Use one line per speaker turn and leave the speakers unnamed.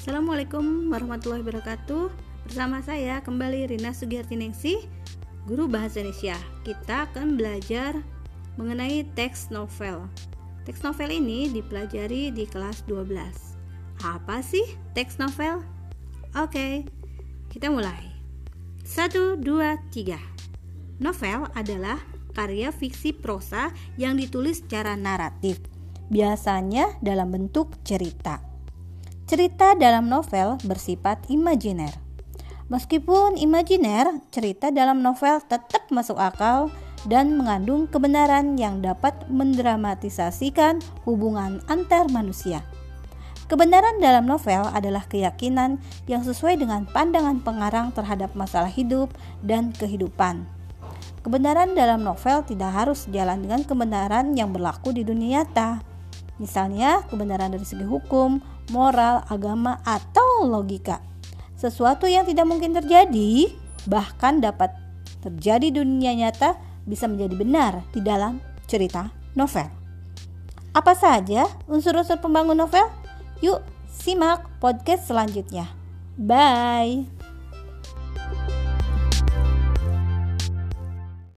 Assalamualaikum warahmatullahi wabarakatuh. Bersama saya kembali Rina Sugiartiningsih, guru bahasa Indonesia. Kita akan belajar mengenai teks novel. Teks novel ini dipelajari di kelas 12. Apa sih teks novel? Oke, kita mulai. 1 2 3. Novel adalah karya fiksi prosa yang ditulis secara naratif, biasanya dalam bentuk cerita. Cerita dalam novel bersifat imajiner. Meskipun imajiner, cerita dalam novel tetap masuk akal dan mengandung kebenaran yang dapat mendramatisasikan hubungan antar manusia. Kebenaran dalam novel adalah keyakinan yang sesuai dengan pandangan pengarang terhadap masalah hidup dan kehidupan. Kebenaran dalam novel tidak harus sejalan dengan kebenaran yang berlaku di dunia nyata. Misalnya, kebenaran dari segi hukum, moral, agama, atau logika. Sesuatu yang tidak mungkin terjadi, bahkan dapat terjadi di dunia nyata, bisa menjadi benar di dalam cerita novel. Apa saja unsur-unsur pembangun novel? Yuk, simak podcast selanjutnya. Bye.